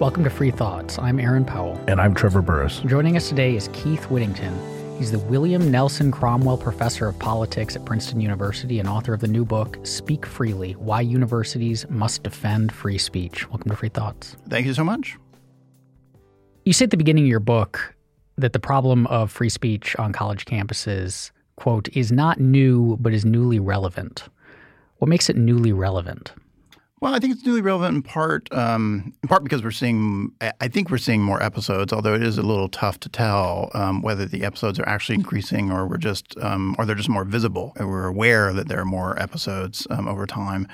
Welcome to Free Thoughts. I'm Aaron Powell. And I'm Trevor Burrus. Joining us today is Keith Whittington. He's the William Nelson Cromwell Professor of Politics at Princeton University and author of the new book, Speak Freely Why Universities Must Defend Free Speech. Welcome to Free Thoughts. Thank you so much. You say at the beginning of your book that the problem of free speech on college campuses, quote, is not new, but is newly relevant. What makes it newly relevant? Well, I think it's newly relevant in part, um, in part because we're seeing. I think we're seeing more episodes, although it is a little tough to tell um, whether the episodes are actually increasing or we're just, um, or they're just more visible. We're aware that there are more episodes um, over time.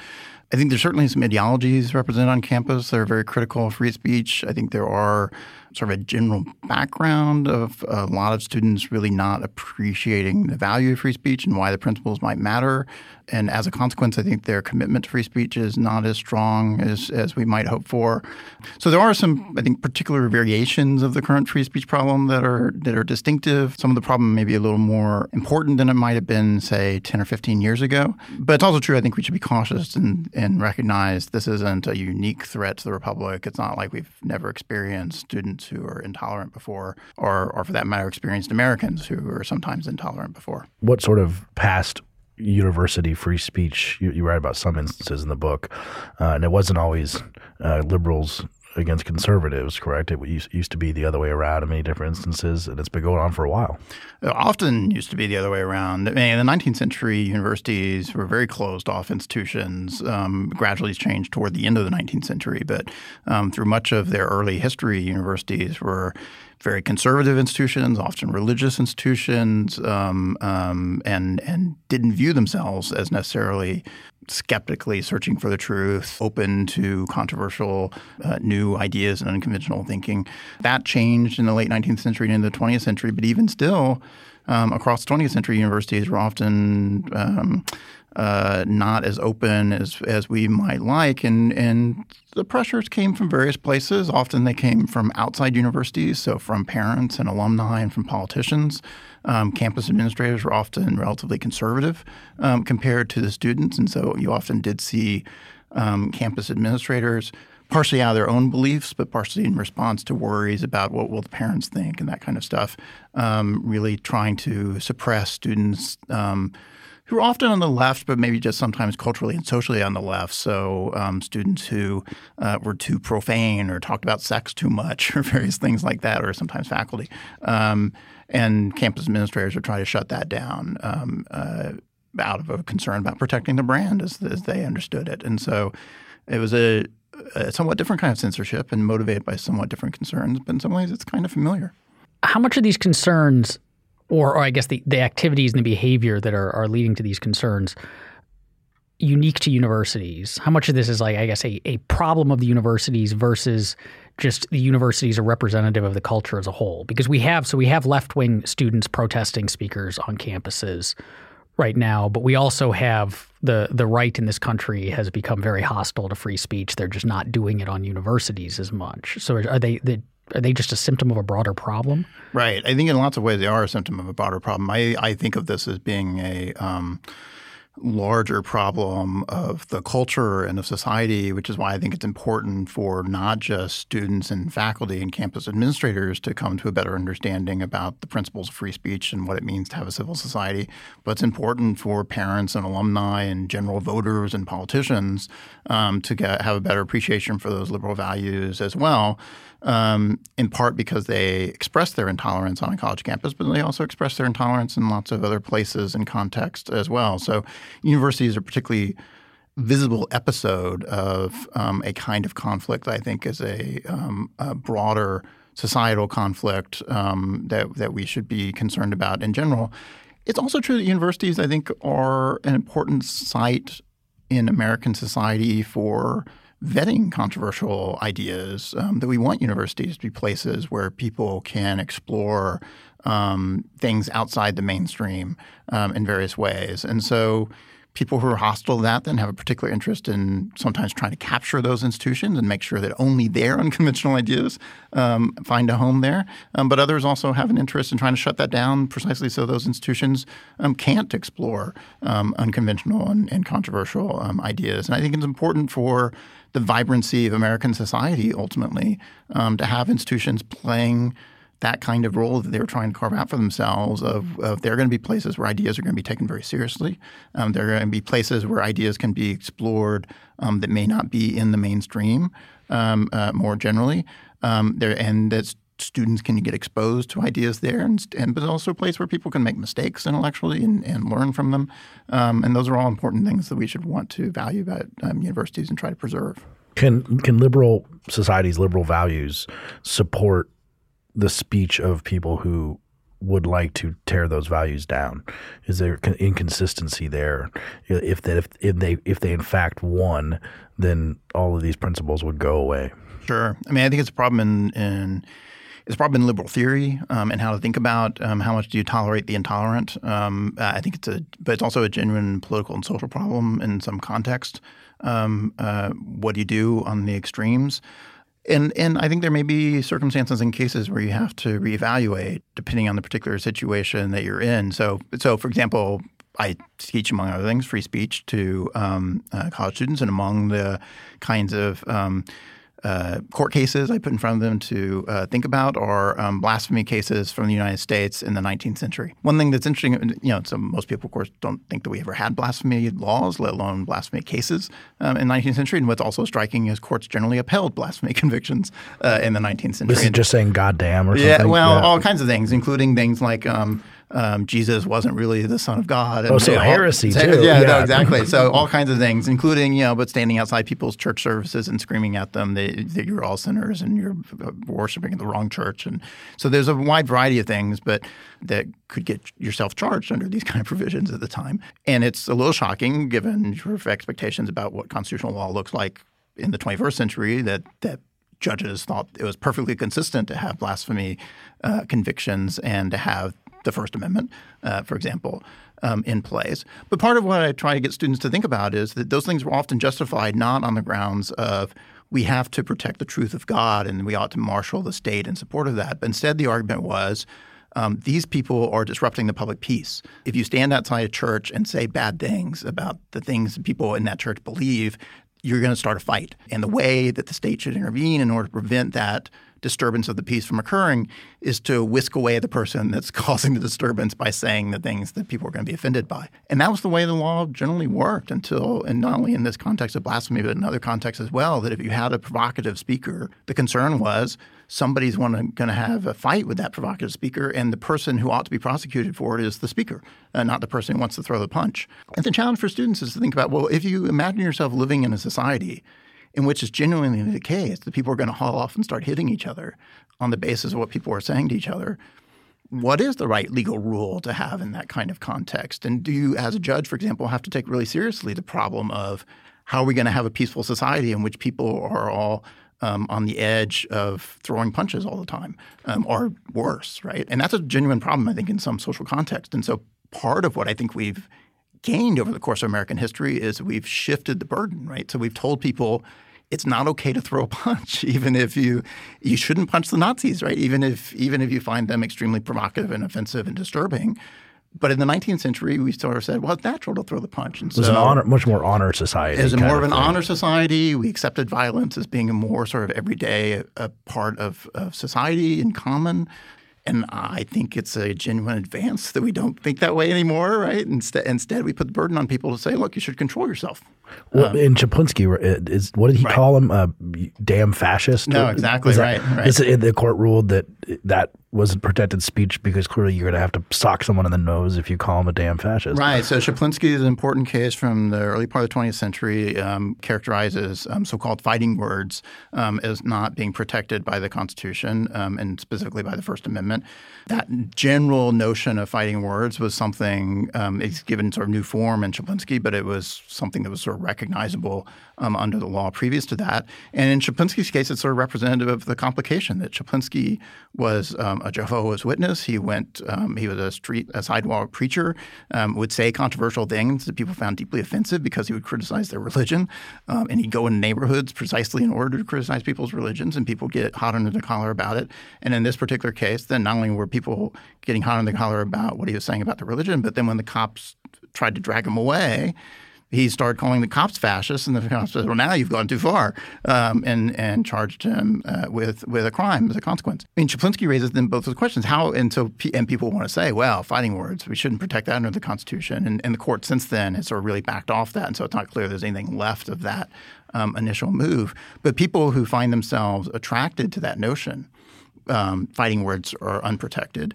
I think there's certainly some ideologies represented on campus that are very critical of free speech. I think there are sort of a general background of a lot of students really not appreciating the value of free speech and why the principles might matter. And as a consequence, I think their commitment to free speech is not as strong as, as we might hope for. So there are some, I think, particular variations of the current free speech problem that are that are distinctive. Some of the problem may be a little more important than it might have been, say, 10 or 15 years ago. But it's also true, I think we should be cautious and, and recognize this isn't a unique threat to the Republic. It's not like we've never experienced students who are intolerant before, or, or for that matter, experienced Americans who are sometimes intolerant before. What sort of past university free speech? You, you write about some instances in the book, uh, and it wasn't always uh, liberals against conservatives, correct? It used to be the other way around in many different instances, and it's been going on for a while. It often used to be the other way around. I mean, in the 19th century, universities were very closed off institutions. Um, gradually changed toward the end of the 19th century, but um, through much of their early history, universities were very conservative institutions, often religious institutions, um, um, and and didn't view themselves as necessarily skeptically searching for the truth, open to controversial uh, new ideas and unconventional thinking. That changed in the late 19th century and into the 20th century, but even still, um, across 20th century universities were often um, uh, not as open as as we might like, and and the pressures came from various places. Often they came from outside universities, so from parents and alumni and from politicians. Um, campus administrators were often relatively conservative um, compared to the students, and so you often did see um, campus administrators partially out of their own beliefs, but partially in response to worries about what will the parents think and that kind of stuff. Um, really trying to suppress students um, who are often on the left, but maybe just sometimes culturally and socially on the left. So um, students who uh, were too profane or talked about sex too much or various things like that, or sometimes faculty. Um, and campus administrators are trying to shut that down um, uh, out of a concern about protecting the brand as, as they understood it. And so it was a, a somewhat different kind of censorship and motivated by somewhat different concerns, but in some ways it's kind of familiar. How much of these concerns or, or I guess the, the activities and the behavior that are, are leading to these concerns unique to universities? How much of this is like, I guess, a, a problem of the universities versus just the universities are representative of the culture as a whole? Because we have, so we have left wing students protesting speakers on campuses right now, but we also have the the right in this country has become very hostile to free speech. They're just not doing it on universities as much. So are they the are they just a symptom of a broader problem? Right. I think in lots of ways they are a symptom of a broader problem. I, I think of this as being a um, larger problem of the culture and of society, which is why I think it's important for not just students and faculty and campus administrators to come to a better understanding about the principles of free speech and what it means to have a civil society, but it's important for parents and alumni and general voters and politicians um, to get, have a better appreciation for those liberal values as well um, in part because they express their intolerance on a college campus, but they also express their intolerance in lots of other places and contexts as well. So universities are particularly visible episode of um, a kind of conflict I think is a, um, a broader societal conflict um, that, that we should be concerned about in general. It's also true that universities, I think, are an important site in American society for – vetting controversial ideas, um, that we want universities to be places where people can explore um, things outside the mainstream um, in various ways. And so people who are hostile to that then have a particular interest in sometimes trying to capture those institutions and make sure that only their unconventional ideas um, find a home there. Um, but others also have an interest in trying to shut that down precisely so those institutions um, can't explore um, unconventional and, and controversial um, ideas. And I think it's important for the vibrancy of American society ultimately um, to have institutions playing – that kind of role that they're trying to carve out for themselves of, of there are going to be places where ideas are going to be taken very seriously. Um, there are going to be places where ideas can be explored um, that may not be in the mainstream um, uh, more generally. Um, there and that students can get exposed to ideas there, and, and but also a place where people can make mistakes intellectually and, and learn from them. Um, and those are all important things that we should want to value about um, universities and try to preserve. Can can liberal societies, liberal values support the speech of people who would like to tear those values down? Is there inconsistency there? If that if, if they if they in fact won, then all of these principles would go away. Sure. I mean, I think it's a problem in, in it's probably in liberal theory um, and how to think about um, how much do you tolerate the intolerant. Um, I think it's a, but it's also a genuine political and social problem in some context. Um, uh, what do you do on the extremes? And and I think there may be circumstances and cases where you have to reevaluate depending on the particular situation that you're in. So so for example, I teach among other things free speech to um, uh, college students, and among the kinds of um, uh, court cases I put in front of them to uh, think about are um, blasphemy cases from the United States in the 19th century. One thing that's interesting, you know, so most people, of course, don't think that we ever had blasphemy laws, let alone blasphemy cases um, in the 19th century. And what's also striking is courts generally upheld blasphemy convictions uh, in the 19th century. This is just saying "goddamn" or something. Yeah, well, yeah. all kinds of things, including things like. Um, um, Jesus wasn't really the Son of God. And, oh, so heresy all, too. Yeah, yeah. No, exactly. so all kinds of things, including you know, but standing outside people's church services and screaming at them that, that you're all sinners and you're uh, worshiping in the wrong church, and so there's a wide variety of things, but that could get yourself charged under these kind of provisions at the time, and it's a little shocking given your expectations about what constitutional law looks like in the 21st century that that judges thought it was perfectly consistent to have blasphemy uh, convictions and to have the First Amendment, uh, for example, um, in place. But part of what I try to get students to think about is that those things were often justified not on the grounds of we have to protect the truth of God and we ought to marshal the state in support of that. But instead, the argument was um, these people are disrupting the public peace. If you stand outside a church and say bad things about the things people in that church believe, you're going to start a fight. And the way that the state should intervene in order to prevent that disturbance of the peace from occurring is to whisk away the person that's causing the disturbance by saying the things that people are going to be offended by. And that was the way the law generally worked until, and not only in this context of blasphemy, but in other contexts as well, that if you had a provocative speaker, the concern was somebody's going to have a fight with that provocative speaker, and the person who ought to be prosecuted for it is the speaker, uh, not the person who wants to throw the punch. And the challenge for students is to think about well, if you imagine yourself living in a society in which is genuinely the case that people are going to haul off and start hitting each other on the basis of what people are saying to each other. What is the right legal rule to have in that kind of context? And do you, as a judge, for example, have to take really seriously the problem of how are we going to have a peaceful society in which people are all um, on the edge of throwing punches all the time, um, or worse, right? And that's a genuine problem, I think, in some social context. And so part of what I think we've gained over the course of American history is we've shifted the burden, right? So we've told people it's not okay to throw a punch, even if you you shouldn't punch the Nazis, right? Even if even if you find them extremely provocative and offensive and disturbing. But in the 19th century, we sort of said, well, it's natural to throw the punch. And so it was an honor, much more honor society. It was more of, of an honor society. We accepted violence as being a more sort of everyday a, part of, of society in common. And I think it's a genuine advance that we don't think that way anymore, right? Instead, instead we put the burden on people to say, look, you should control yourself. Well, um, in Chaplinsky, uh, is what did he right. call him? A damn fascist? No, exactly that, right. right. This, the court ruled that that wasn't protected speech because clearly you're going to have to sock someone in the nose if you call him a damn fascist. Right. So Chaplinsky is an important case from the early part of the 20th century. Um, characterizes um, so-called fighting words um, as not being protected by the Constitution um, and specifically by the First Amendment. That general notion of fighting words was something um, it's given sort of new form in Chaplinsky, but it was something that was sort of recognizable um, under the law previous to that. And in Chaplinsky's case, it's sort of representative of the complication that Chaplinsky was um, a Jehovah's Witness. He went. Um, he was a street, a sidewalk preacher. Um, would say controversial things that people found deeply offensive because he would criticize their religion, um, and he'd go in neighborhoods precisely in order to criticize people's religions, and people get hot under the collar about it. And in this particular case, then not only were people getting hot under the collar about what he was saying about the religion, but then when the cops tried to drag him away he started calling the cops fascists, and the cops said, "Well, now you've gone too far," um, and and charged him uh, with with a crime as a consequence. I mean, Chaplinsky raises then both those questions: how and so and people want to say, "Well, fighting words, we shouldn't protect that under the Constitution," and, and the court since then has sort of really backed off that, and so it's not clear there's anything left of that um, initial move. But people who find themselves attracted to that notion, um, fighting words are unprotected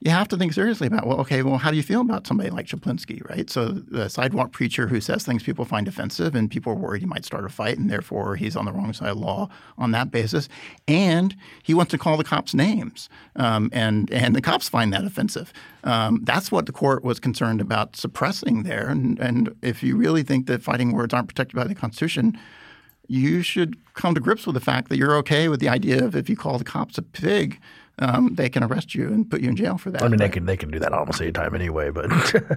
you have to think seriously about well, okay, well, how do you feel about somebody like Chaplinsky, right? So the sidewalk preacher who says things people find offensive, and people are worried he might start a fight, and therefore he's on the wrong side of law on that basis, and he wants to call the cops names, um, and and the cops find that offensive. Um, that's what the court was concerned about suppressing there, and and if you really think that fighting words aren't protected by the Constitution. You should come to grips with the fact that you're okay with the idea of if you call the cops a pig, um, they can arrest you and put you in jail for that. I mean, they can they can do that almost any time anyway. But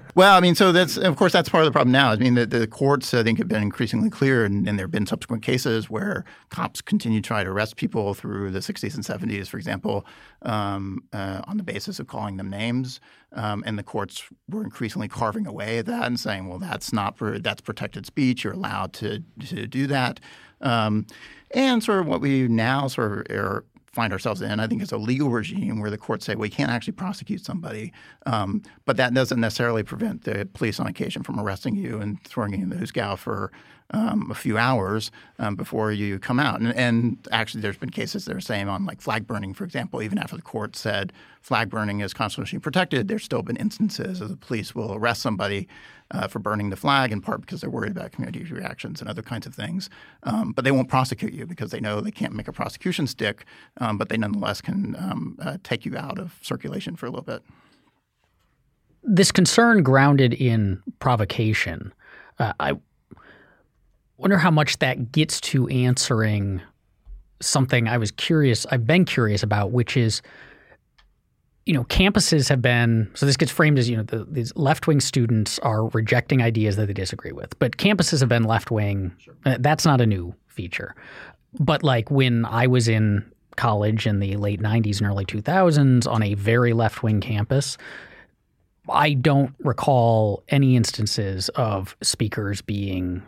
well, I mean, so that's of course that's part of the problem now. I mean, the, the courts I think have been increasingly clear, and, and there have been subsequent cases where cops continue to try to arrest people through the 60s and 70s, for example, um, uh, on the basis of calling them names. Um, and the courts were increasingly carving away at that and saying, well, that's not that's protected speech. You're allowed to to do that. Um, and sort of what we now sort of are find ourselves in, I think, is a legal regime where the courts say, we can't actually prosecute somebody, um, but that doesn't necessarily prevent the police on occasion from arresting you and throwing you in the Hoosegow for um, a few hours um, before you come out. And, and, actually, there's been cases that are saying on like flag burning, for example, even after the court said flag burning is constitutionally protected, there's still been instances of the police will arrest somebody uh, for burning the flag, in part because they're worried about community reactions and other kinds of things. Um, but they won't prosecute you because they know they can't make a prosecution stick, um, but they nonetheless can um, uh, take you out of circulation for a little bit. This concern grounded in provocation. Uh, I wonder how much that gets to answering something I was curious, I've been curious about, which is you know, campuses have been so this gets framed as you know the, these left wing students are rejecting ideas that they disagree with, but campuses have been left wing. Sure. Uh, that's not a new feature, but like when I was in college in the late '90s and early 2000s on a very left wing campus, I don't recall any instances of speakers being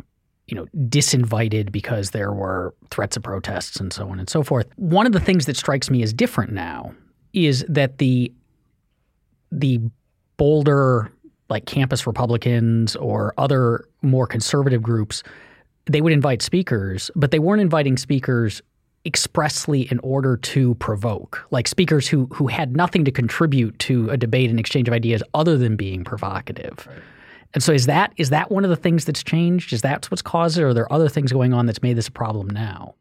you know disinvited because there were threats of protests and so on and so forth. One of the things that strikes me as different now is that the the bolder like campus Republicans or other more conservative groups, they would invite speakers, but they weren't inviting speakers expressly in order to provoke, like speakers who who had nothing to contribute to a debate and exchange of ideas other than being provocative. Right. And so is that is that one of the things that's changed? Is that what's caused it, or are there other things going on that's made this a problem now?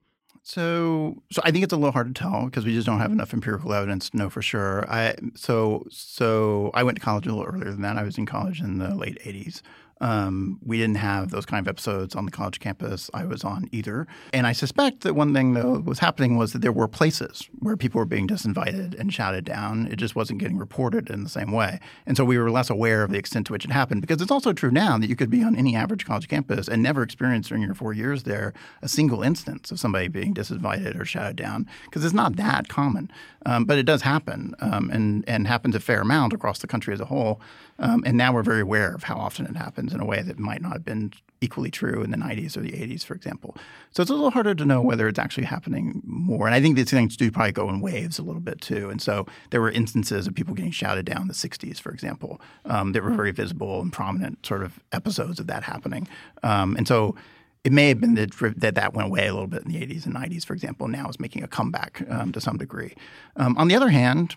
So, so I think it's a little hard to tell because we just don't have enough empirical evidence to know for sure. I so so I went to college a little earlier than that. I was in college in the late '80s, um, we didn't have those kind of episodes on the college campus I was on either. And I suspect that one thing that was happening was that there were places where people were being disinvited and shouted down. It just wasn't getting reported in the same way. And so we were less aware of the extent to which it happened because it's also true now that you could be on any average college campus and never experience during your four years there a single instance of somebody being disinvited or shouted down because it's not that common. Um, but it does happen um, and, and happens a fair amount across the country as a whole. Um, and now we're very aware of how often it happens in a way that might not have been equally true in the 90s or the 80s, for example. So it's a little harder to know whether it's actually happening more. And I think these things do probably go in waves a little bit too. And so there were instances of people getting shouted down in the 60s, for example, um, that were very visible and prominent sort of episodes of that happening. Um, and so it may have been that, that that went away a little bit in the 80s and 90s, for example, now is making a comeback um, to some degree. Um, on the other hand,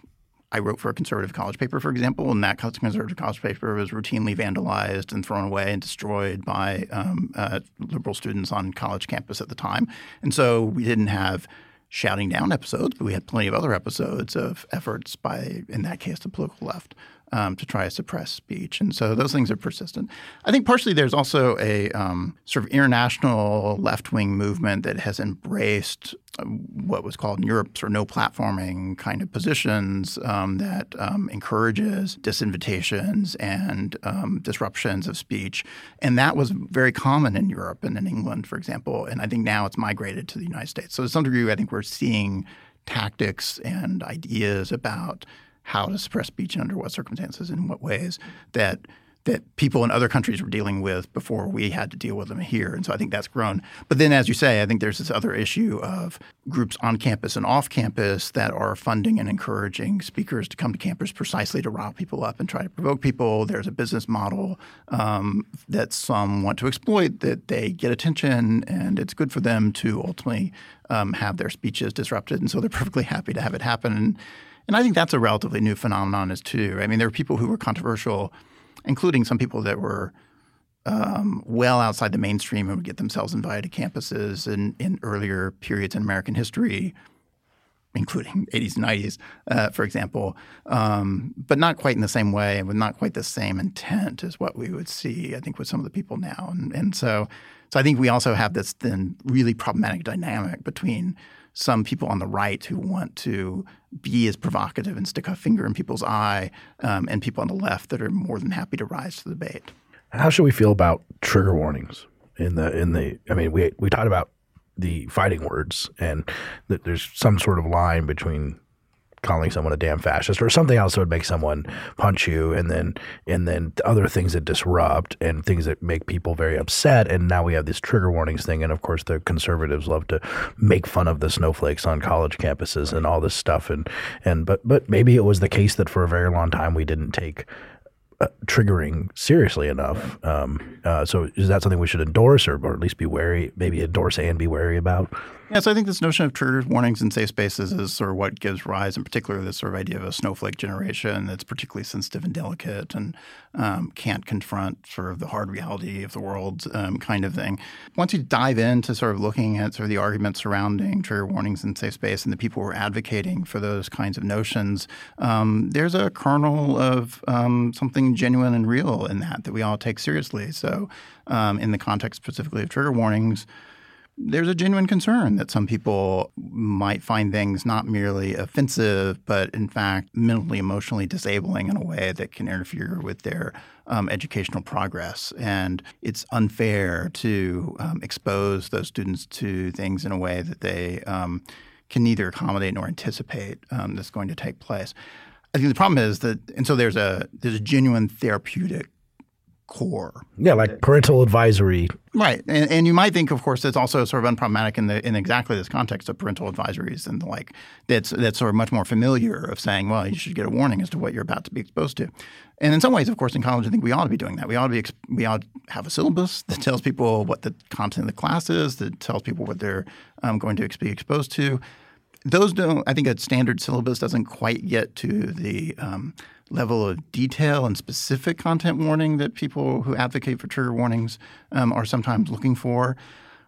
I wrote for a conservative college paper, for example, and that conservative college paper was routinely vandalized and thrown away and destroyed by um, uh, liberal students on college campus at the time. And so we didn't have shouting down episodes, but we had plenty of other episodes of efforts by, in that case, the political left um, to try to suppress speech. And so those things are persistent. I think partially there's also a um, sort of international left wing movement that has embraced uh, what was called in Europe sort of no platforming kind of positions um, that um, encourages disinvitations and um, disruptions of speech. And that was very common in Europe and in England, for example. And I think now it's migrated to the United States. So to some degree, I think we're seeing tactics and ideas about how to suppress speech and under what circumstances and in what ways that that people in other countries were dealing with before we had to deal with them here. And so I think that's grown. But then, as you say, I think there's this other issue of groups on campus and off campus that are funding and encouraging speakers to come to campus precisely to rile people up and try to provoke people. There's a business model um, that some want to exploit, that they get attention and it's good for them to ultimately um, have their speeches disrupted. And so they're perfectly happy to have it happen. And, I think that's a relatively new phenomenon as too. I mean, there are people who were controversial, including some people that were um, well outside the mainstream and would get themselves invited to campuses in, in earlier periods in American history, including 80s and 90s, uh, for example, um, but not quite in the same way and with not quite the same intent as what we would see, I think, with some of the people now. And, and so, so I think we also have this then really problematic dynamic between some people on the right who want to be as provocative and stick a finger in people's eye, um, and people on the left that are more than happy to rise to the bait. How should we feel about trigger warnings in the in the? I mean, we we talked about the fighting words, and that there's some sort of line between calling someone a damn fascist or something else that would make someone punch you and then and then other things that disrupt and things that make people very upset and now we have this trigger warnings thing and of course the conservatives love to make fun of the snowflakes on college campuses and all this stuff and and but but maybe it was the case that for a very long time we didn't take uh, triggering seriously enough. Um, uh, so is that something we should endorse or, or at least be wary, maybe endorse and be wary about? Yeah, so I think this notion of trigger warnings and safe spaces is sort of what gives rise, in particular, this sort of idea of a snowflake generation that's particularly sensitive and delicate and um, can't confront sort of the hard reality of the world um, kind of thing. Once you dive into sort of looking at sort of the arguments surrounding trigger warnings and safe space and the people who are advocating for those kinds of notions, um, there's a kernel of um, something genuine and real in that that we all take seriously. So, um, in the context specifically of trigger warnings, there's a genuine concern that some people might find things not merely offensive, but in fact mentally, emotionally disabling in a way that can interfere with their um, educational progress. And it's unfair to um, expose those students to things in a way that they um, can neither accommodate nor anticipate um, that's going to take place. I think the problem is that, and so there's a there's a genuine therapeutic core. Yeah, like parental advisory. Right. And, and you might think, of course, it's also sort of unproblematic in the in exactly this context of parental advisories and the like that's that's sort of much more familiar of saying, well, you should get a warning as to what you're about to be exposed to. And in some ways, of course, in college, I think we ought to be doing that. We ought to be we ought to have a syllabus that tells people what the content of the class is, that tells people what they're um, going to be exposed to. Those don't. I think a standard syllabus doesn't quite get to the um, level of detail and specific content warning that people who advocate for trigger warnings um, are sometimes looking for.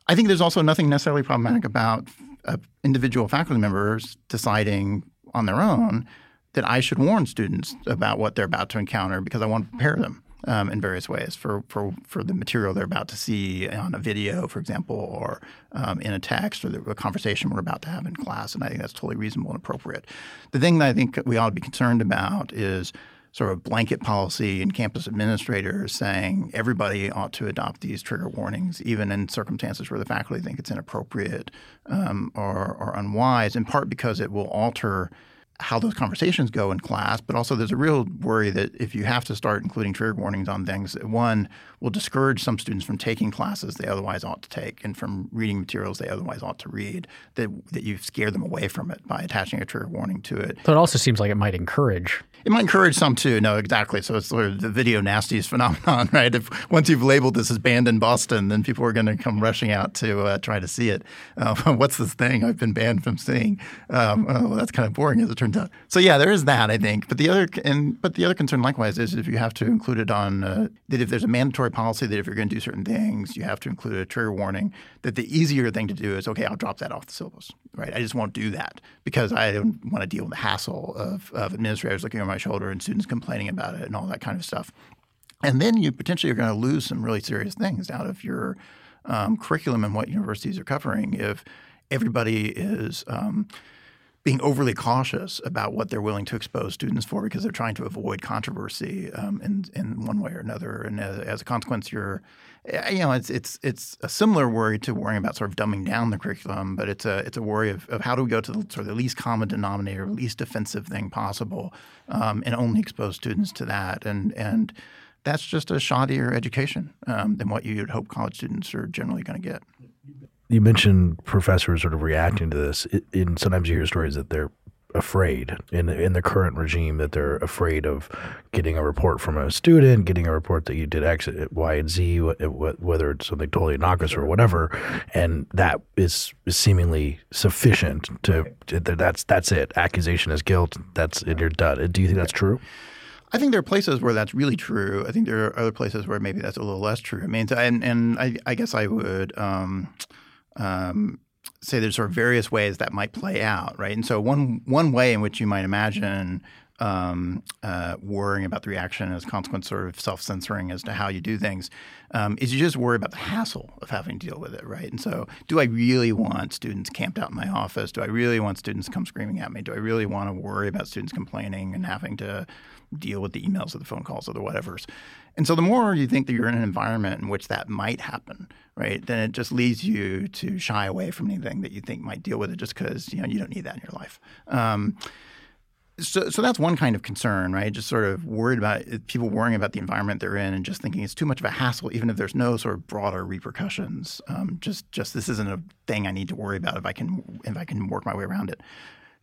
I think there's also nothing necessarily problematic about uh, individual faculty members deciding on their own that I should warn students about what they're about to encounter because I want to prepare them um, in various ways for, for, for the material they're about to see on a video, for example, or um, in a text or the, a conversation we're about to have in class. And I think that's totally reasonable and appropriate. The thing that I think we ought to be concerned about is sort of blanket policy and campus administrators saying everybody ought to adopt these trigger warnings, even in circumstances where the faculty think it's inappropriate um, or, or unwise, in part because it will alter – how those conversations go in class, but also there's a real worry that if you have to start including trigger warnings on things, one will discourage some students from taking classes they otherwise ought to take and from reading materials they otherwise ought to read, that, that you scare them away from it by attaching a trigger warning to it. So it also seems like it might encourage. It might encourage some too. No, exactly. So it's sort of the video nasties phenomenon, right? If once you've labeled this as banned in Boston, then people are going to come rushing out to uh, try to see it. Uh, what's this thing I've been banned from seeing? Um, oh, that's kind of boring as it turns So yeah, there is that I think. But the other and but the other concern likewise is if you have to include it on uh, that if there's a mandatory policy that if you're going to do certain things, you have to include a trigger warning. That the easier thing to do is okay, I'll drop that off the syllabus. Right, I just won't do that because I don't want to deal with the hassle of, of administrators looking over my shoulder and students complaining about it and all that kind of stuff. And then you potentially are going to lose some really serious things out of your um, curriculum and what universities are covering if everybody is um, being overly cautious about what they're willing to expose students for because they're trying to avoid controversy um, in, in one way or another. And as, as, a consequence, you're, eh, you know, it's it's it's a similar worry to worrying about sort of dumbing down the curriculum, but it's a it's a worry of, of how do we go to the sort of the least common denominator, least offensive thing possible, um, and only expose students to that. And and that's just a shoddier education um, than what you'd hope college students are generally going to get you mentioned professors sort of reacting to this. And sometimes you hear stories that they're afraid in in the current regime that they're afraid of getting a report from a student, getting a report that you did X, Y, and Z, whether it's something totally innocuous or whatever, and that is, seemingly sufficient to, that's that's it. Accusation is guilt. That's and you're done. Do you think that's true? I think there are places where that's really true. I think there are other places where maybe that's a little less true. I mean, and and I, I guess I would. Um, um, say there's sort of various ways that might play out, right? And so one one way in which you might imagine um, uh, worrying about the reaction as a consequence, sort of self censoring as to how you do things, um, is you just worry about the hassle of having to deal with it, right? And so, do I really want students camped out in my office? Do I really want students come screaming at me? Do I really want to worry about students complaining and having to deal with the emails or the phone calls or the whatevers? And so, the more you think that you're in an environment in which that might happen, right, then it just leads you to shy away from anything that you think might deal with it, just because you know you don't need that in your life. Um, so, so that's one kind of concern, right? Just sort of worried about people worrying about the environment they're in and just thinking it's too much of a hassle, even if there's no sort of broader repercussions. Um, just, just this isn't a thing I need to worry about if I can, if I can work my way around it.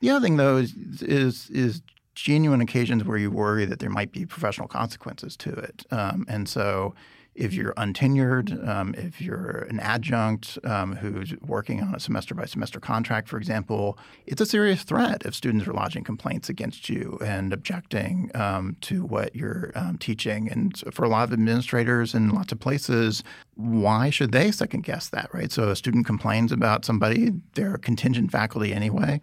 The other thing, though, is is, is genuine occasions where you worry that there might be professional consequences to it, um, and so if you're untenured, um, if you're an adjunct um, who's working on a semester by semester contract, for example, it's a serious threat if students are lodging complaints against you and objecting um, to what you're um, teaching. And for a lot of administrators in lots of places, why should they second guess that, right? So a student complains about somebody, they're contingent faculty anyway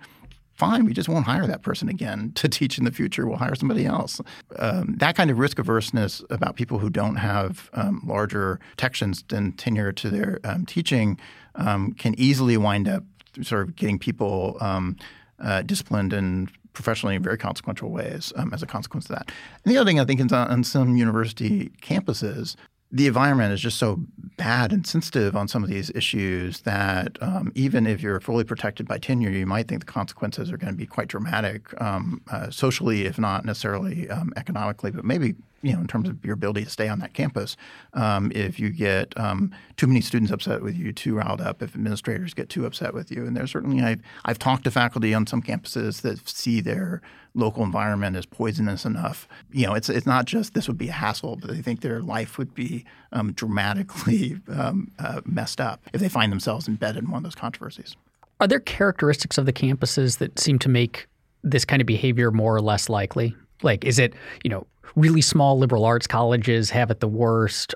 fine, we just won't hire that person again to teach in the future. We'll hire somebody else. Um, that kind of risk averseness about people who don't have um, larger protections than tenure to their um, teaching um, can easily wind up sort of getting people um, uh, disciplined and professionally in very consequential ways um, as a consequence of that. And the other thing I think is on some university campuses, the environment is just so bad and sensitive on some of these issues that um, even if you're fully protected by tenure, you might think the consequences are going to be quite dramatic um, uh, socially, if not necessarily um, economically, but maybe you know, in terms of your ability to stay on that campus. Um, if you get um, too many students upset with you, too riled up, if administrators get too upset with you, and there's certainly I've I've talked to faculty on some campuses that see their local environment is poisonous enough. You know, it's it's not just this would be a hassle, but they think their life would be um, dramatically um, uh, messed up if they find themselves embedded in one of those controversies. Are there characteristics of the campuses that seem to make this kind of behavior more or less likely? Like, is it, you know, really small liberal arts colleges have it the worst?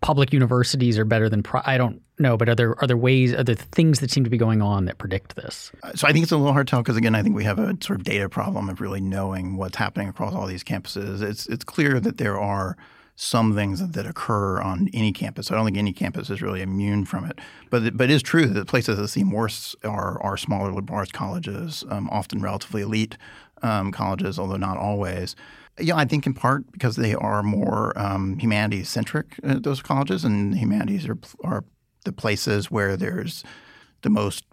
Public universities are better than pri- I don't know, but are there are there ways are there things that seem to be going on that predict this? So I think it's a little hard to tell because again, I think we have a sort of data problem of really knowing what's happening across all these campuses. It's it's clear that there are some things that, occur on any campus. I don't think any campus is really immune from it. But but it is true that the places that seem worse are are smaller liberal arts colleges, um, often relatively elite um, colleges, although not always. Yeah, I think in part because they are more um, humanities centric, uh, those colleges, and humanities are, are the places where there's the most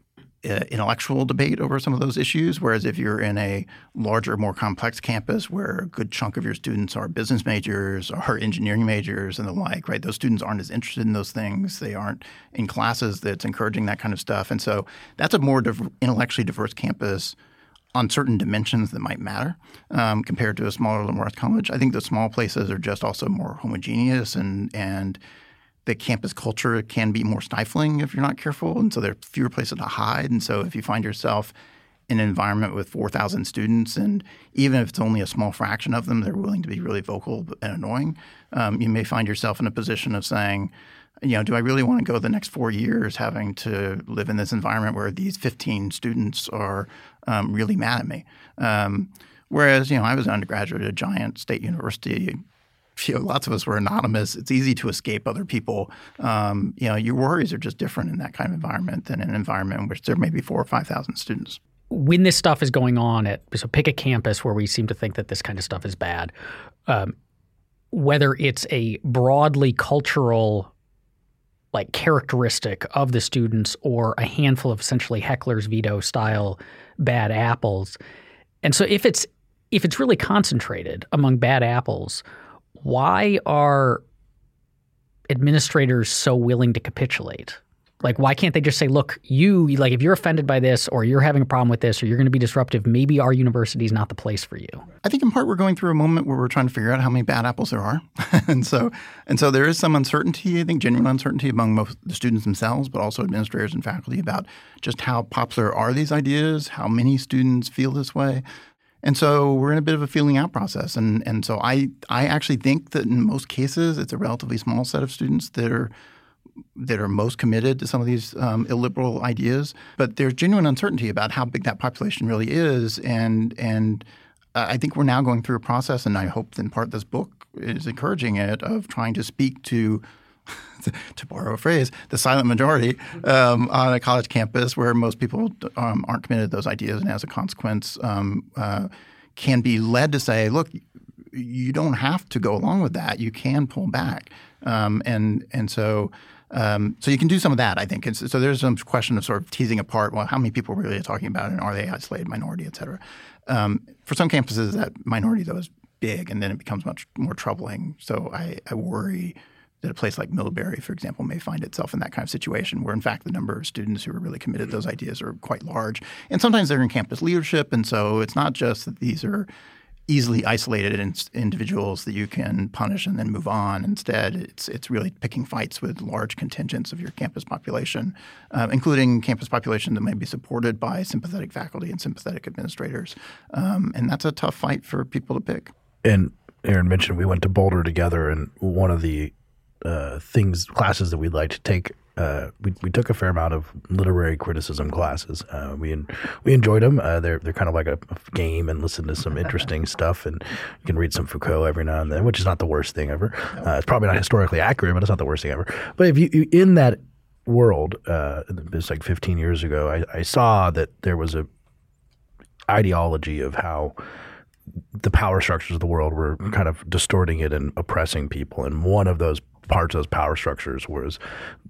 uh, intellectual debate over some of those issues. Whereas if you're in a larger, more complex campus where a good chunk of your students are business majors or engineering majors and the like, right? Those students aren't as interested in those things. They aren't in classes that's encouraging that kind of stuff. And so that's a more intellectually diverse campus on certain dimensions that might matter um, compared to a smaller arts college. I think the small places are just also more homogeneous and and the campus culture can be more stifling if you're not careful, and so there are fewer places to hide. And so if you find yourself in an environment with 4,000 students, and even if it's only a small fraction of them, they're willing to be really vocal and annoying, um, you may find yourself in a position of saying, you know, do I really want to go the next four years having to live in this environment where these 15 students are um, really mad at me? Um, whereas, you know, I was an undergraduate at a giant state university you know, lots of us were anonymous. It's easy to escape other people. Um, you know, your worries are just different in that kind of environment than in an environment in which there may be four or five thousand students. When this stuff is going on at so pick a campus where we seem to think that this kind of stuff is bad, um, whether it's a broadly cultural like characteristic of the students or a handful of essentially heckler's veto style bad apples. And so if it's if it's really concentrated among bad apples, why are administrators so willing to capitulate? Like, why can't they just say, look, you, like, if you're offended by this or you're having a problem with this or you're going to be disruptive, maybe our university is not the place for you? I think in part we're going through a moment where we're trying to figure out how many bad apples there are. and so and so there is some uncertainty, I think genuine uncertainty among most the students themselves, but also administrators and faculty about just how popular are these ideas, how many students feel this way. And so we're in a bit of a feeling out process. And, and so I, I actually think that in most cases, it's a relatively small set of students that are that are most committed to some of these um, illiberal ideas. But there's genuine uncertainty about how big that population really is. And, and I think we're now going through a process, and I hope in part this book is encouraging it, of trying to speak to to borrow a phrase, the silent majority um, on a college campus where most people um, aren't committed to those ideas, and as a consequence, um, uh, can be led to say, "Look, you don't have to go along with that. You can pull back." Um, and and so. Um, so you can do some of that, I think. And so, there's some question of sort of teasing apart. Well, how many people really are talking about it, and are they isolated minority, et cetera? Um, for some campuses, that minority though is big, and then it becomes much more troubling. So I, I worry that a place like Middlebury, for example, may find itself in that kind of situation where, in fact, the number of students who are really committed to those ideas are quite large. And sometimes they're in campus leadership. And so it's not just that these are easily isolated in, individuals that you can punish and then move on. Instead, it's it's really picking fights with large contingents of your campus population, uh, including campus population that may be supported by sympathetic faculty and sympathetic administrators. Um, and that's a tough fight for people to pick. And Aaron mentioned we went to Boulder together, and one of the uh, things classes that we'd like to take. Uh, we, we took a fair amount of literary criticism classes. Uh, we we enjoyed them. Uh, they're they're kind of like a, a, game and listen to some interesting stuff. And you can read some Foucault every now and then, which is not the worst thing ever. Uh, it's probably not historically accurate, but it's not the worst thing ever. But if you, you in that world, uh, it's like 15 years ago, I, I saw that there was a ideology of how the power structures of the world were kind of distorting it and oppressing people. And one of those parts of those power structures was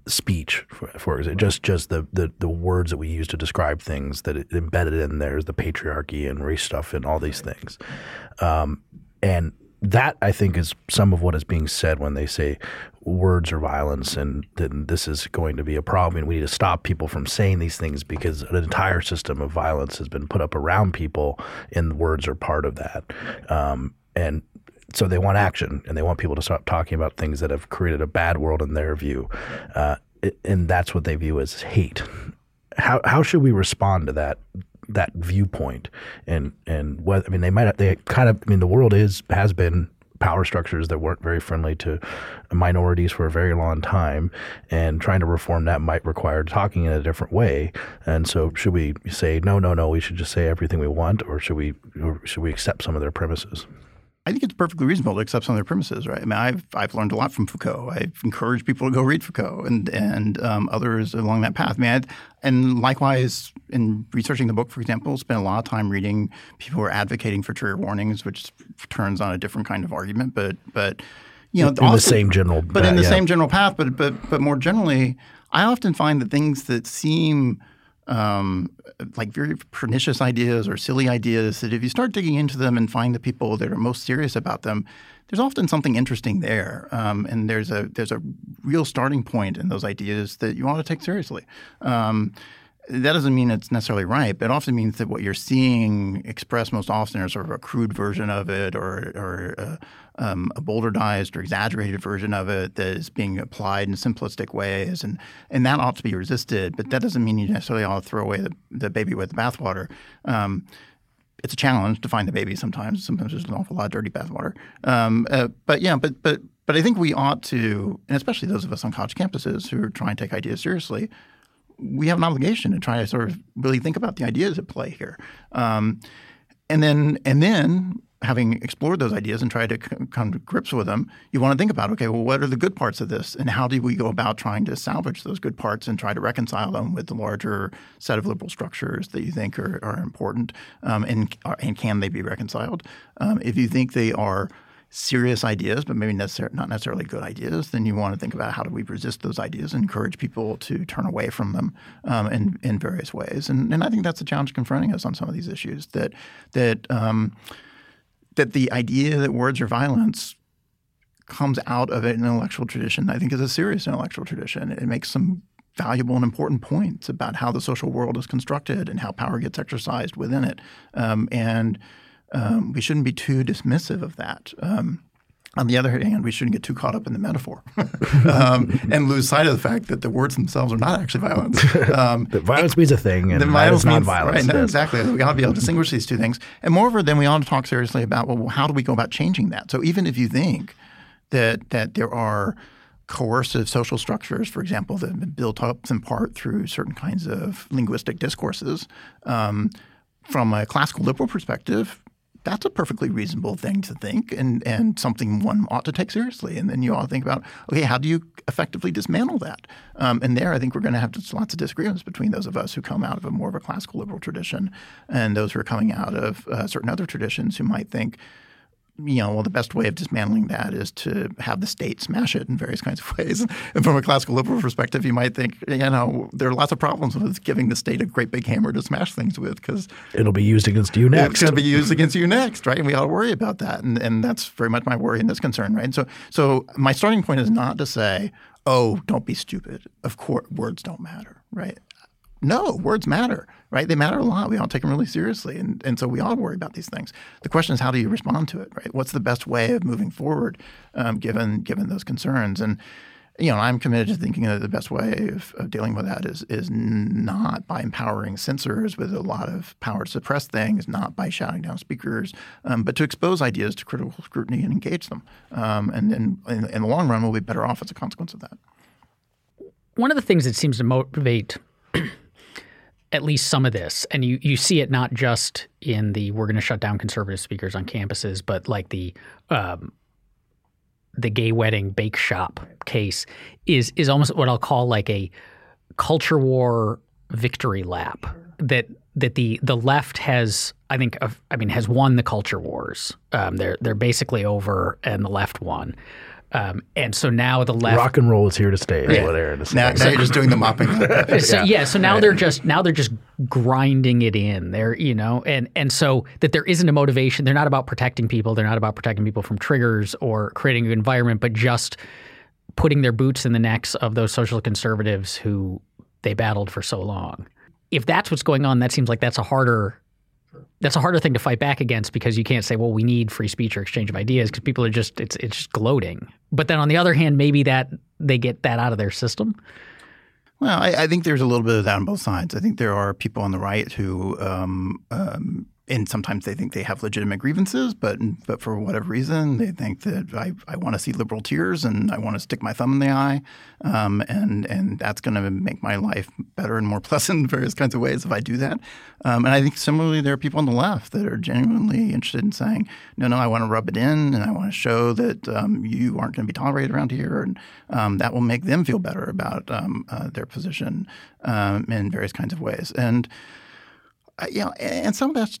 speech, for, for example, just just the, the the words that we use to describe things that it embedded in there is the patriarchy and race stuff and all these things, um, and that I think is some of what is being said when they say words are violence and then this is going to be a problem and we need to stop people from saying these things because an entire system of violence has been put up around people and words are part of that. Um, and so they want action and they want people to stop talking about things that have created a bad world in their view, uh, and that's what they view as hate. How how should we respond to that that viewpoint? And and what I mean, they might have, they kind of I mean the world is has been power structures that weren't very friendly to minorities for a very long time and trying to reform that might require talking in a different way and so should we say no no no we should just say everything we want or should we or should we accept some of their premises I think it's perfectly reasonable to accept some of their premises, right? I mean, I've I've learned a lot from Foucault. I've encouraged people to go read Foucault and and um, others along that path. I mean, I'd, and likewise in researching the book, for example, spent a lot of time reading people who are advocating for trigger warnings, which turns on a different kind of argument. But but you know, in the same general, but in the yeah. same general path. But but but more generally, I often find that things that seem um, like very pernicious ideas or silly ideas that if you start digging into them and find the people that are most serious about them, there's often something interesting there, um, and there's a there's a real starting point in those ideas that you want to take seriously. Um, that doesn't mean it's necessarily right, but it often means that what you're seeing expressed most often is sort of a crude version of it or, or uh, um, a bowdlerized or exaggerated version of it that is being applied in simplistic ways. And, and that ought to be resisted, but that doesn't mean you necessarily ought to throw away the, the baby with the bathwater. Um, it's a challenge to find the baby sometimes. Sometimes there's an awful lot of dirty bathwater. Um, uh, but yeah, but but but I think we ought to, and especially those of us on college campuses who are trying to take ideas seriously, we have an obligation to try to sort of really think about the ideas at play here. Um, and then and then having explored those ideas and tried to come to grips with them, you want to think about okay, well, what are the good parts of this, and how do we go about trying to salvage those good parts and try to reconcile them with the larger set of liberal structures that you think are, are important, um, and and can they be reconciled? Um, if you think they are serious ideas, but maybe necessar- not necessarily good ideas, then you want to think about how do we resist those ideas and encourage people to turn away from them um, in, in various ways. And, and I think that's a challenge confronting us on some of these issues that that um, that the idea that words are violence comes out of an intellectual tradition. I think is a serious intellectual tradition. It makes some valuable and important points about how the social world is constructed and how power gets exercised within it. Um, and um, we shouldn't be too dismissive of that. Um, on the other hand, we shouldn't get too caught up in the metaphor um, and lose sight of the fact that the words themselves are not actually violence. Um, violence means a thing, and violence means non-violence. Right, no, exactly. We ought to be able to distinguish these two things. And moreover, then we ought to talk seriously about well, how do we go about changing that? So even if you think that that there are coercive social structures, for example, that have been built up in part through certain kinds of linguistic discourses, um, from a classical liberal perspective, that's a perfectly reasonable thing to think and, and something one ought to take seriously. And then you to think about, okay, how do you effectively dismantle that? Um, and there I think we're going to have lots of disagreements between those of us who come out of a more of a classical liberal tradition and those who are coming out of uh, certain other traditions who might think – you know, well, the best way of dismantling that is to have the state smash it in various kinds of ways. And from a classical liberal perspective, you might think, you know, there are lots of problems with giving the state a great big hammer to smash things with because it'll be used against you next. It's going to be used against you next, right? And we ought to worry about that. And, and that's very much my worry and this concern, right? So, so my starting point is not to say, oh, don't be stupid. Of course, words don't matter, right? No, words matter, right? They matter a lot. We all take them really seriously. And, and so we all worry about these things. The question is, how do you respond to it, right? What's the best way of moving forward um, given, given those concerns? And, you know, I'm committed to thinking that the best way of, of, dealing with that is is not by empowering censors with a lot of power to suppress things, not by shouting down speakers, um, but to expose ideas to critical scrutiny and engage them. Um, and then in, in the long run, we'll be better off as a consequence of that. One of the things that seems to motivate at least some of this, and you you see it not just in the we're going to shut down conservative speakers on campuses, but like the um, the gay wedding bake shop case is is almost what I'll call like a culture war victory lap that that the the left has I think I mean has won the culture wars. Um, they're they're basically over, and the left won. Um, and so now the left rock and roll is here to stay. Is yeah. what Aaron is saying. Now, now you're just doing the mopping. so, yeah. yeah. So now right. they're just now they're just grinding it in. They're you know, and and so that there isn't a motivation. They're not about protecting people. They're not about protecting people from triggers or creating an environment, but just putting their boots in the necks of those social conservatives who they battled for so long. If that's what's going on, that seems like that's a harder that's a harder thing to fight back against because you can't say, well, we need free speech or exchange of ideas because people are just it's it's just gloating. But then on the other hand, maybe that they get that out of their system. Well, I, I think there's a little bit of that on both sides. I think there are people on the right who um, um, and sometimes they think they have legitimate grievances, but but for whatever reason, they think that I, I want to see liberal tears and I want to stick my thumb in the eye, um, and and that's going to make my life better and more pleasant in various kinds of ways if I do that. Um, and I think similarly, there are people on the left that are genuinely interested in saying, no, no, I want to rub it in and I want to show that um, you aren't going to be tolerated around here, and um, that will make them feel better about um, uh, their position um, in various kinds of ways. And you know, and some of that's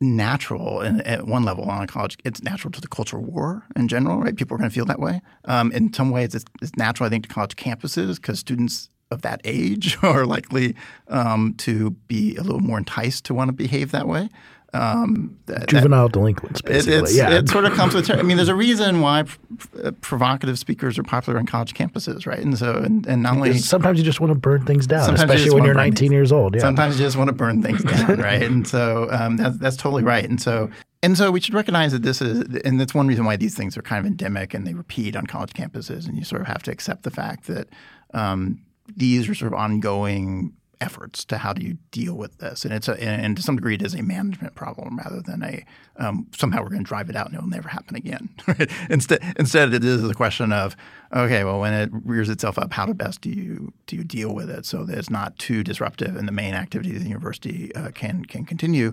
natural at one level on a college. It's natural to the culture war in general, right? People are going to feel that way. Um, in some ways, it's, it's, natural, I think, to college campuses because students of that age are likely um, to be a little more enticed to want to behave that way. Um, Juvenile that, delinquents, basically. It, yeah. it sort of comes with. I mean, there's a reason why pr- provocative speakers are popular on college campuses, right? And so, and, and not only sometimes you just want to burn things down, especially you when you're 19 things. years old. Yeah. Sometimes you just want to burn things down, right? And so um, that's that's totally right. And so and so we should recognize that this is, and that's one reason why these things are kind of endemic and they repeat on college campuses. And you sort of have to accept the fact that um, these are sort of ongoing efforts to how do you deal with this, and it's a, and to some degree it is a management problem rather than a um, somehow we're going to drive it out and it will never happen again. instead, instead it is a question of okay, well when it rears itself up, how to best do you do you deal with it so that it's not too disruptive and the main activity of the university uh, can can continue.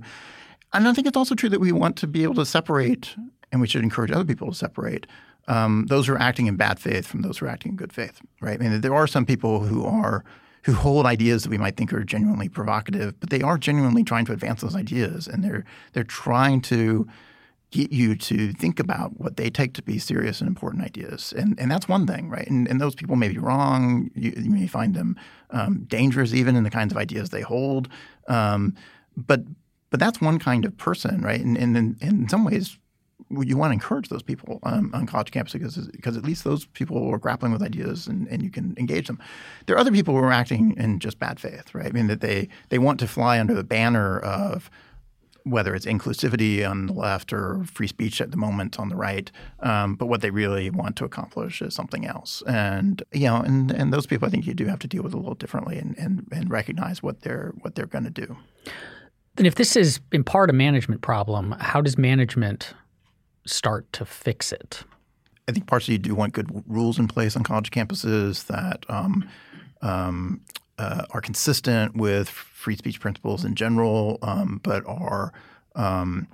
And I think it's also true that we want to be able to separate, and we should encourage other people to separate um, those who are acting in bad faith from those who are acting in good faith, right? I mean, there are some people who are who hold ideas that we might think are genuinely provocative, but they are genuinely trying to advance those ideas, and they're they're trying to get you to think about what they take to be serious and important ideas, and and that's one thing, right? And, and those people may be wrong. You, you may find them um, dangerous, even in the kinds of ideas they hold. Um, but but that's one kind of person, right? And, and, and in some ways, you want to encourage those people um, on college campuses because, because at least those people are grappling with ideas and, and you can engage them. There are other people who are acting in just bad faith, right? I mean that they they want to fly under the banner of whether it's inclusivity on the left or free speech at the moment on the right, um, but what they really want to accomplish is something else. And you know, and and those people, I think you do have to deal with a little differently and and, and recognize what they're what they're going to do. And if this is in part a management problem, how does management start to fix it? I think partially you do want good rules in place on college campuses that um, um, uh, are consistent with free speech principles in general, um, but are um,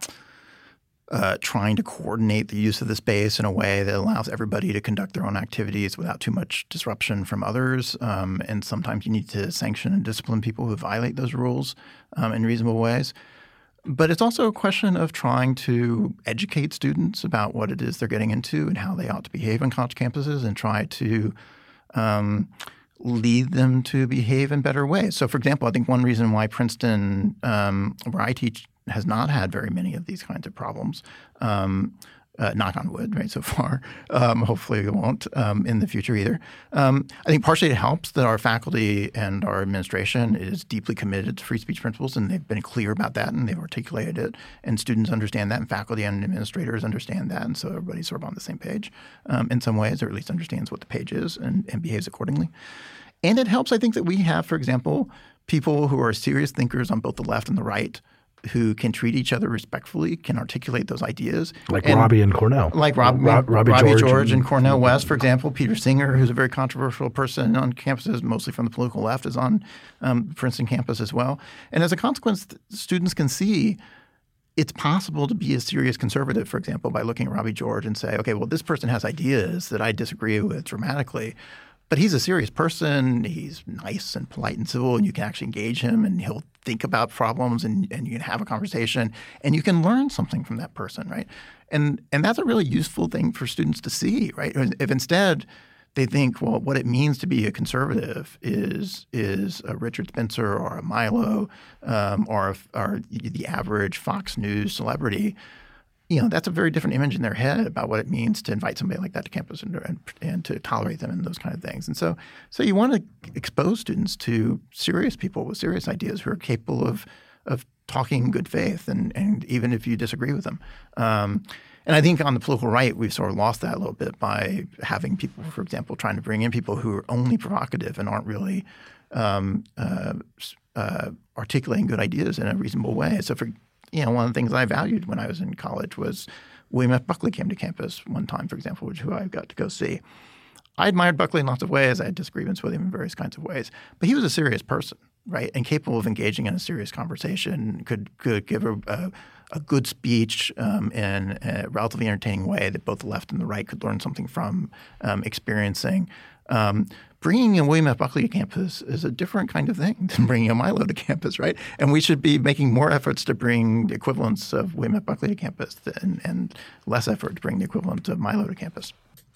uh, trying to coordinate the use of the space in a way that allows everybody to conduct their own activities without too much disruption from others. Um, and sometimes you need to sanction and discipline people who violate those rules um, in reasonable ways. But it's also a question of trying to educate students about what it is they're getting into and how they ought to behave on college campuses and try to um, lead them to behave in better ways. So, for example, I think one reason why Princeton, um, where I teach, has not had very many of these kinds of problems um, uh, knock on wood, right, so far. Um, hopefully it won't um, in the future either. Um, I think partially it helps that our faculty and our administration is deeply committed to free speech principles, and they've been clear about that, and they've articulated it, and students understand that, and faculty and administrators understand that, and so everybody's sort of on the same page um, in some ways, or at least understands what the page is and, and behaves accordingly. And it helps, I think, that we have, for example, people who are serious thinkers on both the left and the right – who can treat each other respectfully, can articulate those ideas. Like and Robbie and Cornel. Like Rob, Rob, Robbie, Robbie, George, George and, and, Cornel West, for example. Peter Singer, who's a very controversial person on campuses, mostly from the political left, is on um, Princeton campus as well. And as a consequence, students can see it's possible to be a serious conservative, for example, by looking at Robbie George and say, okay, well, this person has ideas that I disagree with dramatically. But he's a serious person. He's nice and polite and civil, and you can actually engage him, and he'll think about problems, and, and you can have a conversation, and you can learn something from that person, right? And and that's a really useful thing for students to see, right? If instead they think, well, what it means to be a conservative is is a Richard Spencer or a Milo um, or, or the average Fox News celebrity you know, that's a very different image in their head about what it means to invite somebody like that to campus and, and, and, to tolerate them and those kind of things. And so, so you want to expose students to serious people with serious ideas who are capable of of talking in good faith, and, and even if you disagree with them. Um, and I think on the political right, we've sort of lost that a little bit by having people, for example, trying to bring in people who are only provocative and aren't really um, uh, uh, articulating good ideas in a reasonable way. So, for you know, one of the things I valued when I was in college was William F. Buckley came to campus one time, for example, which who I got to go see. I admired Buckley in lots of ways. I had disagreements with him in various kinds of ways, but he was a serious person, right, and capable of engaging in a serious conversation. Could could give a, a, a good speech um, in a relatively entertaining way that both the left and the right could learn something from, um, experiencing. Um, bringing a William F. Buckley to campus is a different kind of thing than bringing a Milo to campus, right? And we should be making more efforts to bring the equivalents of William F. Buckley to campus and, and less effort to bring the equivalent of Milo to campus.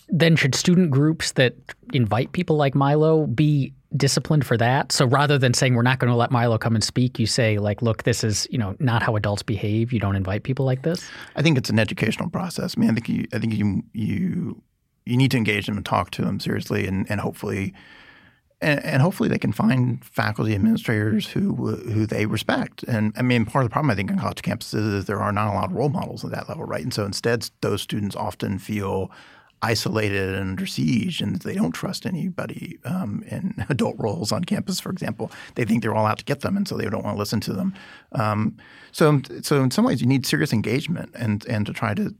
Then should student groups that invite people like Milo be disciplined for that? So rather than saying we're not going to let Milo come and speak, you say like, look, this is you know not how adults behave. You don't invite people like this. I think it's an educational process. I mean, I think you, I think you you you need to engage them and talk to them seriously, and and hopefully. And, and hopefully they can find faculty administrators who who they respect. And I mean, part of the problem I think on college campuses is there are not a lot of role models at that level, right? And so instead, those students often feel isolated and under siege, and they don't trust anybody um, in adult roles on campus. For example, they think they're all out to get them, and so they don't want to listen to them. Um, so, so in some ways, you need serious engagement and and to try to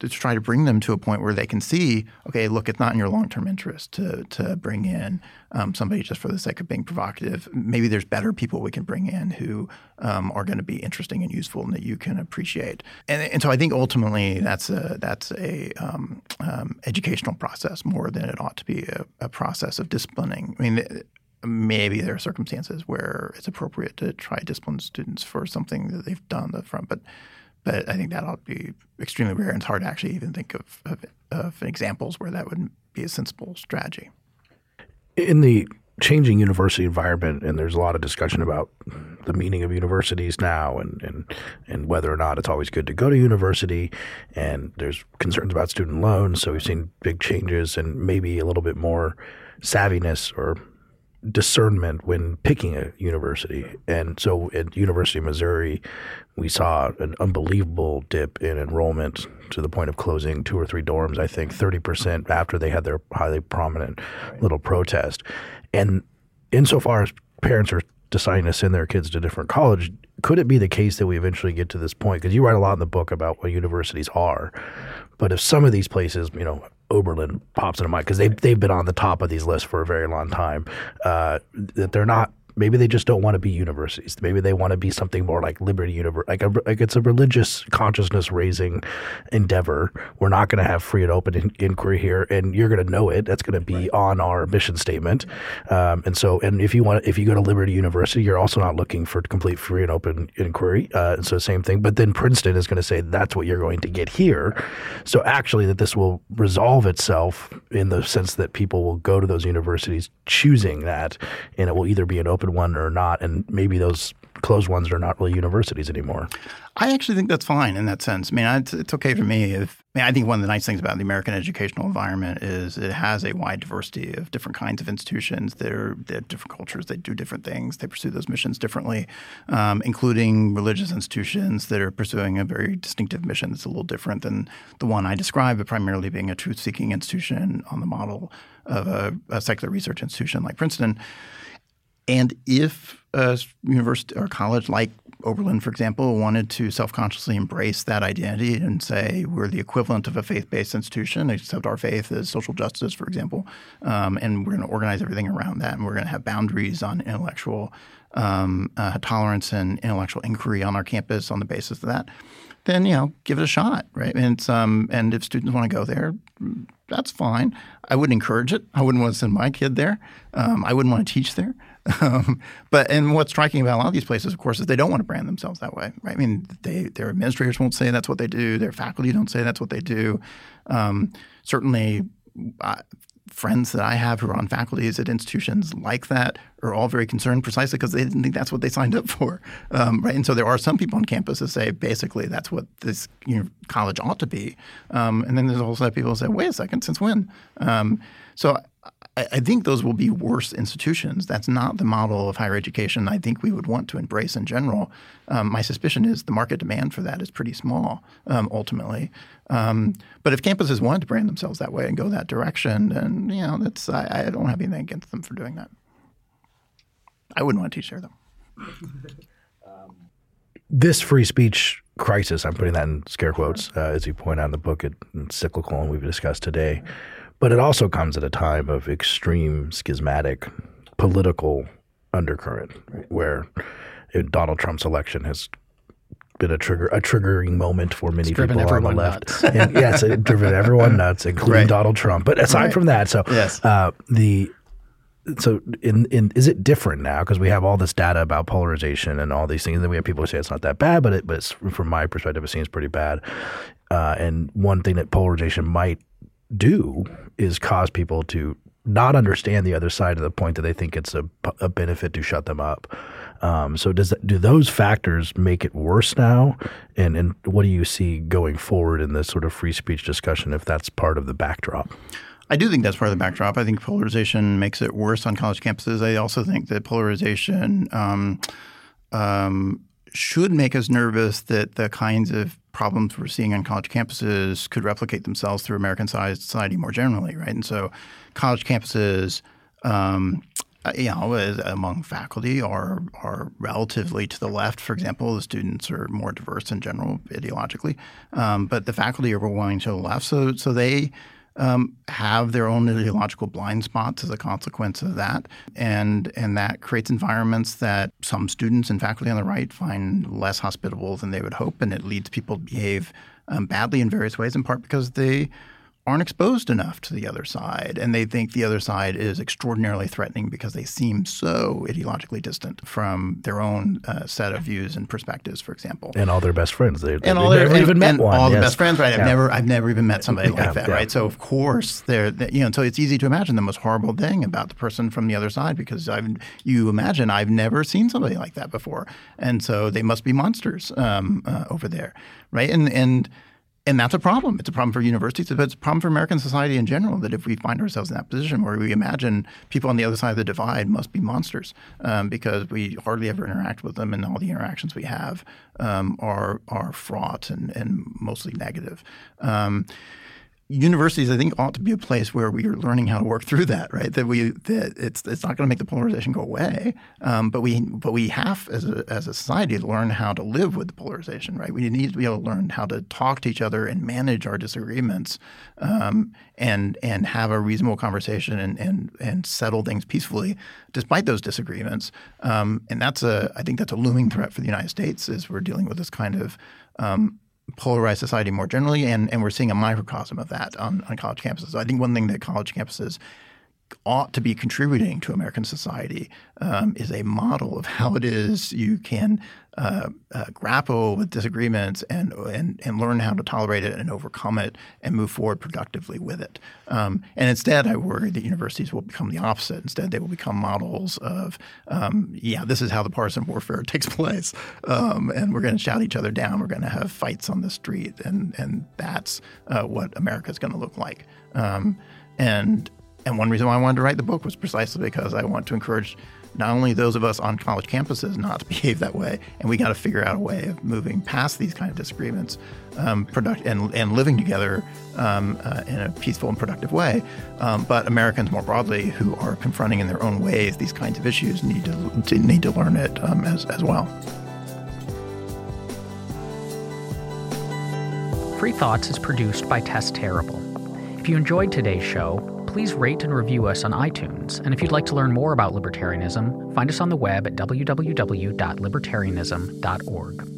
to try to bring them to a point where they can see, okay, look, it's not in your long term interest to to bring in um, somebody just for the sake of being provocative. Maybe there's better people we can bring in who um, are going to be interesting and useful and that you can appreciate. And, and so I think ultimately that's a that's a um, um educational process more than it ought to be a, a process of disciplining. I mean maybe there are circumstances where it's appropriate to try discipline students for something that they've done up front, but but I think that'll be extremely rare, and it's hard to actually even think of, of, of examples where that would be a sensible strategy. In the changing university environment, and there's a lot of discussion about the meaning of universities now, and and and whether or not it's always good to go to university, and there's concerns about student loans. So we've seen big changes, and maybe a little bit more savviness or discernment when picking a university. And so at University of Missouri, we saw an unbelievable dip in enrollment to the point of closing two or three dorms, I think 30% after they had their highly prominent little protest. And insofar as parents are deciding to send their kids to different college, could it be the case that we eventually get to this point? Because you write a lot in the book about what universities are. But if some of these places, you know, Oberlin pops into mind because they they've been on the top of these lists for a very long time. Uh, that they're not Maybe they just don't want to be universities. Maybe they want to be something more like Liberty University. Like, a, like it's a religious consciousness raising endeavor. We're not going to have free and open in, inquiry here, and you're going to know it. That's going to be right. on our mission statement. Um, and so, and if you want, if you go to Liberty University, you're also not looking for complete free and open inquiry. Uh, so same thing. But then Princeton is going to say that's what you're going to get here. So actually, that this will resolve itself in the sense that people will go to those universities choosing that, and it will either be an open open one or not, and maybe those closed ones are not really universities anymore. I actually think that's fine in that sense. I mean, it's, it's okay for me. If I, mean, I think one of the nice things about the American educational environment is it has a wide diversity of different kinds of institutions. They're, they have different cultures. They do different things. They pursue those missions differently, um, including religious institutions that are pursuing a very distinctive mission that's a little different than the one I described, but primarily being a truth-seeking institution on the model of a, a secular research institution like Princeton. And if a university or college like Oberlin, for example, wanted to self-consciously embrace that identity and say we're the equivalent of a faith-based institution, except our faith is social justice, for example, um, and we're going to organize everything around that, and we're going to have boundaries on intellectual um, uh, tolerance and intellectual inquiry on our campus on the basis of that, then you know give it a shot, right? And um, and if students want to go there, that's fine. I wouldn't encourage it. I wouldn't want to send my kid there. Um, I wouldn't want to teach there. Um, but and what's striking about a lot of these places, of course, is they don't want to brand themselves that way. Right? I mean, they their administrators won't say that's what they do. Their faculty don't say that's what they do. Um, certainly, uh, friends that I have who are on faculties at institutions like that are all very concerned precisely because they didn't think that's what they signed up for. Um, right? And so there are some people on campus that say basically that's what this you know, college ought to be. Um, and then there's a whole set of people who say, wait a second, since when? Um, so I, I, think those will be worse institutions. That's not the model of higher education I think we would want to embrace in general. Um, my suspicion is the market demand for that is pretty small um, ultimately. Um, but if campuses wanted to brand themselves that way and go that direction, then you know that's I, I don't have anything against them for doing that. I wouldn't want to teach there though. this free speech crisis, I'm putting that in scare quotes, uh, as you point out in the book, it's cyclical, and we've discussed today. But it also comes at a time of extreme schismatic political undercurrent where Donald Trump's election has been a trigger a triggering moment for many people on the left. and yes, it driven everyone nuts, including right. Donald Trump. But aside right. from that, so yes. uh, the so in, in is it different now because we have all this data about polarization and all these things and then we have people who say it's not that bad but it but from my perspective it seems pretty bad uh, and one thing that polarization might do is cause people to not understand the other side to the point that they think it's a, a benefit to shut them up. Um, so does do those factors make it worse now? And and what do you see going forward in this sort of free speech discussion if that's part of the backdrop? I do think that's part of the backdrop. I think polarization makes it worse on college campuses. I also think that polarization um, um, should make us nervous that the kinds of problems we're seeing on college campuses could replicate themselves through American society more generally, right? And so, college campuses, um, uh, you know, among faculty are are relatively to the left. For example, the students are more diverse in general ideologically, um, but the faculty are more willing to the left. So, so they um, have their own ideological blind spots as a consequence of that, and and that creates environments that some students and faculty on the right find less hospitable than they would hope, and it leads people to behave um, badly in various ways, in part because they aren't exposed enough to the other side, and they think the other side is extraordinarily threatening because they seem so ideologically distant from their own uh, set of views and perspectives, for example. And all their best friends. They, and all their, never even met one. All yes. the best friends, right? I've yeah. never, I've never even met somebody Yeah, like that, yeah. right? So of course, they're, they, you know, so it's easy to imagine the most horrible thing about the person from the other side because I've, you imagine I've never seen somebody like that before, and so they must be monsters um, uh, over there, right? And and and that's a problem. It's a problem for universities, but it's a problem for American society in general. That if we find ourselves in that position where we imagine people on the other side of the divide must be monsters um, because we hardly ever interact with them, and all the interactions we have um, are are fraught and, and mostly negative. Um, universities, I think, ought to be a place where we are learning how to work through that. Right? That we that it's it's not going to make the polarization go away, um, but we but we have as a as a society to learn how to live with the polarization. Right? We need to be able to learn how to talk to each other and manage our disagreements, um, and and have a reasonable conversation and and and settle things peacefully despite those disagreements. Um, and that's a I think that's a looming threat for the United States as we're dealing with this kind of um, polarized society more generally, and, and we're seeing a microcosm of that on, on college campuses. So I think one thing that college campuses ought to be contributing to American society um, is a model of how it is you can uh, uh, grapple with disagreements and, and and learn how to tolerate it and overcome it and move forward productively with it. Um, and instead, I worry that universities will become the opposite. Instead, they will become models of, um, yeah, this is how the partisan warfare takes place, um, and we're going to shout each other down. We're going to have fights on the street, and and that's uh, what America is going to look like. Um, and and one reason why I wanted to write the book was precisely because I want to encourage not only those of us on college campuses not to behave that way, and we got to figure out a way of moving past these kind of disagreements, um, product and and living together um, uh, in a peaceful and productive way. Um, but Americans more broadly, who are confronting in their own ways these kinds of issues, need to, to need to learn it um, as as well. Free Thoughts is produced by Tess Terrible. If you enjoyed today's show, please rate and review us on iTunes. And if you'd like to learn more about libertarianism, find us on the web at www.libertarianism.org.